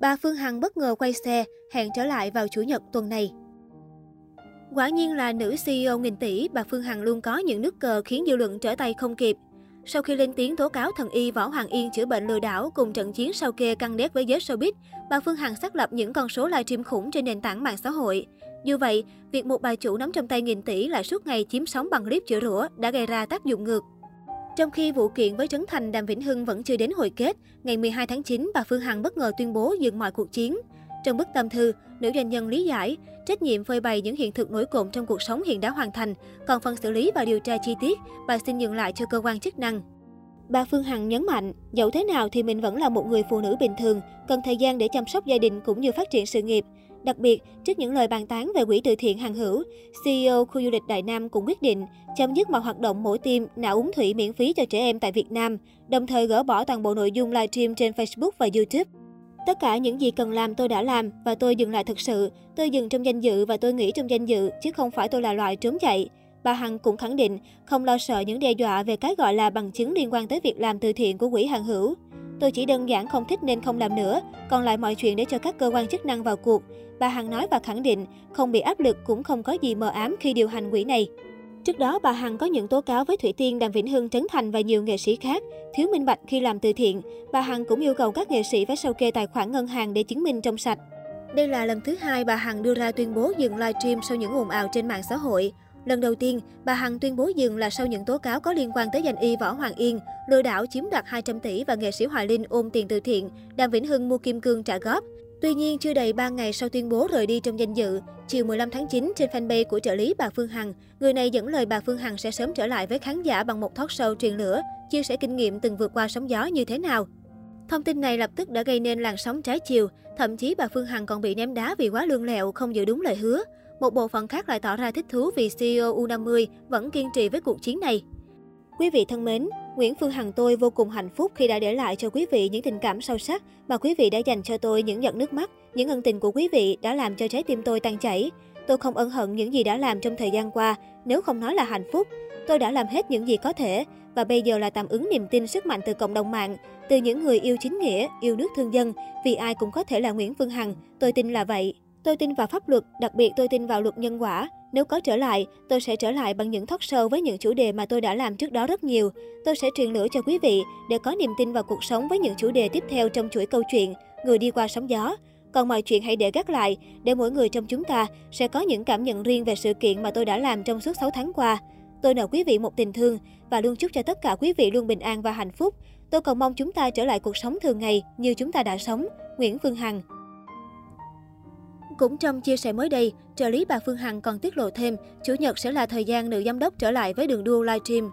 Bà Phương Hằng bất ngờ quay xe, hẹn trở lại vào Chủ nhật tuần này. Quả nhiên là nữ CEO nghìn tỷ, bà Phương Hằng luôn có những nước cờ khiến dư luận trở tay không kịp. Sau khi lên tiếng tố cáo thần y Võ Hoàng Yên chữa bệnh lừa đảo cùng trận chiến sau kê căng đét với giới showbiz, bà Phương Hằng xác lập những con số livestream khủng trên nền tảng mạng xã hội. Dù vậy, việc một bà chủ nắm trong tay nghìn tỷ lại suốt ngày chiếm sóng bằng clip chữa rủa đã gây ra tác dụng ngược. Trong khi vụ kiện với Trấn Thành Đàm Vĩnh Hưng vẫn chưa đến hồi kết, ngày 12 tháng 9, bà Phương Hằng bất ngờ tuyên bố dừng mọi cuộc chiến. Trong bức tâm thư, nữ doanh nhân lý giải, trách nhiệm phơi bày những hiện thực nổi cộm trong cuộc sống hiện đã hoàn thành, còn phần xử lý và điều tra chi tiết, bà xin nhường lại cho cơ quan chức năng. Bà Phương Hằng nhấn mạnh, dẫu thế nào thì mình vẫn là một người phụ nữ bình thường, cần thời gian để chăm sóc gia đình cũng như phát triển sự nghiệp. Đặc biệt, trước những lời bàn tán về quỹ từ thiện hàng hữu, CEO khu du lịch Đại Nam cũng quyết định chấm dứt mọi hoạt động mổ tim, nạo uống thủy miễn phí cho trẻ em tại Việt Nam, đồng thời gỡ bỏ toàn bộ nội dung livestream trên Facebook và YouTube. Tất cả những gì cần làm tôi đã làm và tôi dừng lại thực sự. Tôi dừng trong danh dự và tôi nghĩ trong danh dự, chứ không phải tôi là loại trốn chạy. Bà Hằng cũng khẳng định không lo sợ những đe dọa về cái gọi là bằng chứng liên quan tới việc làm từ thiện của quỹ hàng hữu. Tôi chỉ đơn giản không thích nên không làm nữa, còn lại mọi chuyện để cho các cơ quan chức năng vào cuộc. Bà Hằng nói và khẳng định không bị áp lực cũng không có gì mờ ám khi điều hành quỹ này. Trước đó, bà Hằng có những tố cáo với Thủy Tiên, Đàm Vĩnh Hưng, Trấn Thành và nhiều nghệ sĩ khác, thiếu minh bạch khi làm từ thiện. Bà Hằng cũng yêu cầu các nghệ sĩ phải sao kê tài khoản ngân hàng để chứng minh trong sạch. Đây là lần thứ hai bà Hằng đưa ra tuyên bố dừng livestream sau những ồn ào trên mạng xã hội. Lần đầu tiên, bà Hằng tuyên bố dừng là sau những tố cáo có liên quan tới danh y Võ Hoàng Yên, lừa đảo chiếm đoạt 200 tỷ và nghệ sĩ Hoài Linh ôm tiền từ thiện, Đàm Vĩnh Hưng mua kim cương trả góp. Tuy nhiên, chưa đầy 3 ngày sau tuyên bố rời đi trong danh dự, chiều 15 tháng 9 trên fanpage của trợ lý bà Phương Hằng, người này dẫn lời bà Phương Hằng sẽ sớm trở lại với khán giả bằng một talk show truyền lửa, chia sẻ kinh nghiệm từng vượt qua sóng gió như thế nào. Thông tin này lập tức đã gây nên làn sóng trái chiều, thậm chí bà Phương Hằng còn bị ném đá vì quá lương lẹo, không giữ đúng lời hứa. Một bộ phận khác lại tỏ ra thích thú vì CEO U50 vẫn kiên trì với cuộc chiến này. Quý vị thân mến, Nguyễn Phương Hằng tôi vô cùng hạnh phúc khi đã để lại cho quý vị những tình cảm sâu sắc mà quý vị đã dành cho tôi những giọt nước mắt, những ân tình của quý vị đã làm cho trái tim tôi tan chảy. Tôi không ân hận những gì đã làm trong thời gian qua, nếu không nói là hạnh phúc. Tôi đã làm hết những gì có thể và bây giờ là tạm ứng niềm tin sức mạnh từ cộng đồng mạng, từ những người yêu chính nghĩa, yêu nước thương dân, vì ai cũng có thể là Nguyễn Phương Hằng, tôi tin là vậy. Tôi tin vào pháp luật, đặc biệt tôi tin vào luật nhân quả. Nếu có trở lại, tôi sẽ trở lại bằng những thoát sâu với những chủ đề mà tôi đã làm trước đó rất nhiều. Tôi sẽ truyền lửa cho quý vị để có niềm tin vào cuộc sống với những chủ đề tiếp theo trong chuỗi câu chuyện Người đi qua sóng gió. Còn mọi chuyện hãy để gác lại, để mỗi người trong chúng ta sẽ có những cảm nhận riêng về sự kiện mà tôi đã làm trong suốt 6 tháng qua. Tôi nợ quý vị một tình thương và luôn chúc cho tất cả quý vị luôn bình an và hạnh phúc. Tôi còn mong chúng ta trở lại cuộc sống thường ngày như chúng ta đã sống. Nguyễn Phương Hằng cũng trong chia sẻ mới đây, trợ lý bà Phương Hằng còn tiết lộ thêm, Chủ nhật sẽ là thời gian nữ giám đốc trở lại với đường đua livestream.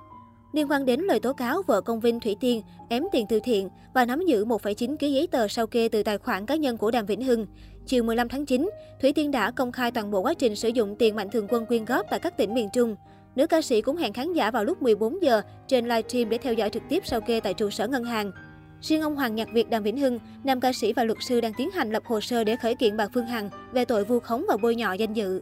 Liên quan đến lời tố cáo vợ công Vinh Thủy Tiên ém tiền từ thiện và nắm giữ 1,9 ký giấy tờ sau kê từ tài khoản cá nhân của Đàm Vĩnh Hưng, chiều 15 tháng 9, Thủy Tiên đã công khai toàn bộ quá trình sử dụng tiền mạnh thường quân quyên góp tại các tỉnh miền Trung. Nữ ca sĩ cũng hẹn khán giả vào lúc 14 giờ trên livestream để theo dõi trực tiếp sau kê tại trụ sở ngân hàng. Riêng ông Hoàng Nhạc Việt Đàm Vĩnh Hưng, nam ca sĩ và luật sư đang tiến hành lập hồ sơ để khởi kiện bà Phương Hằng về tội vu khống và bôi nhọ danh dự.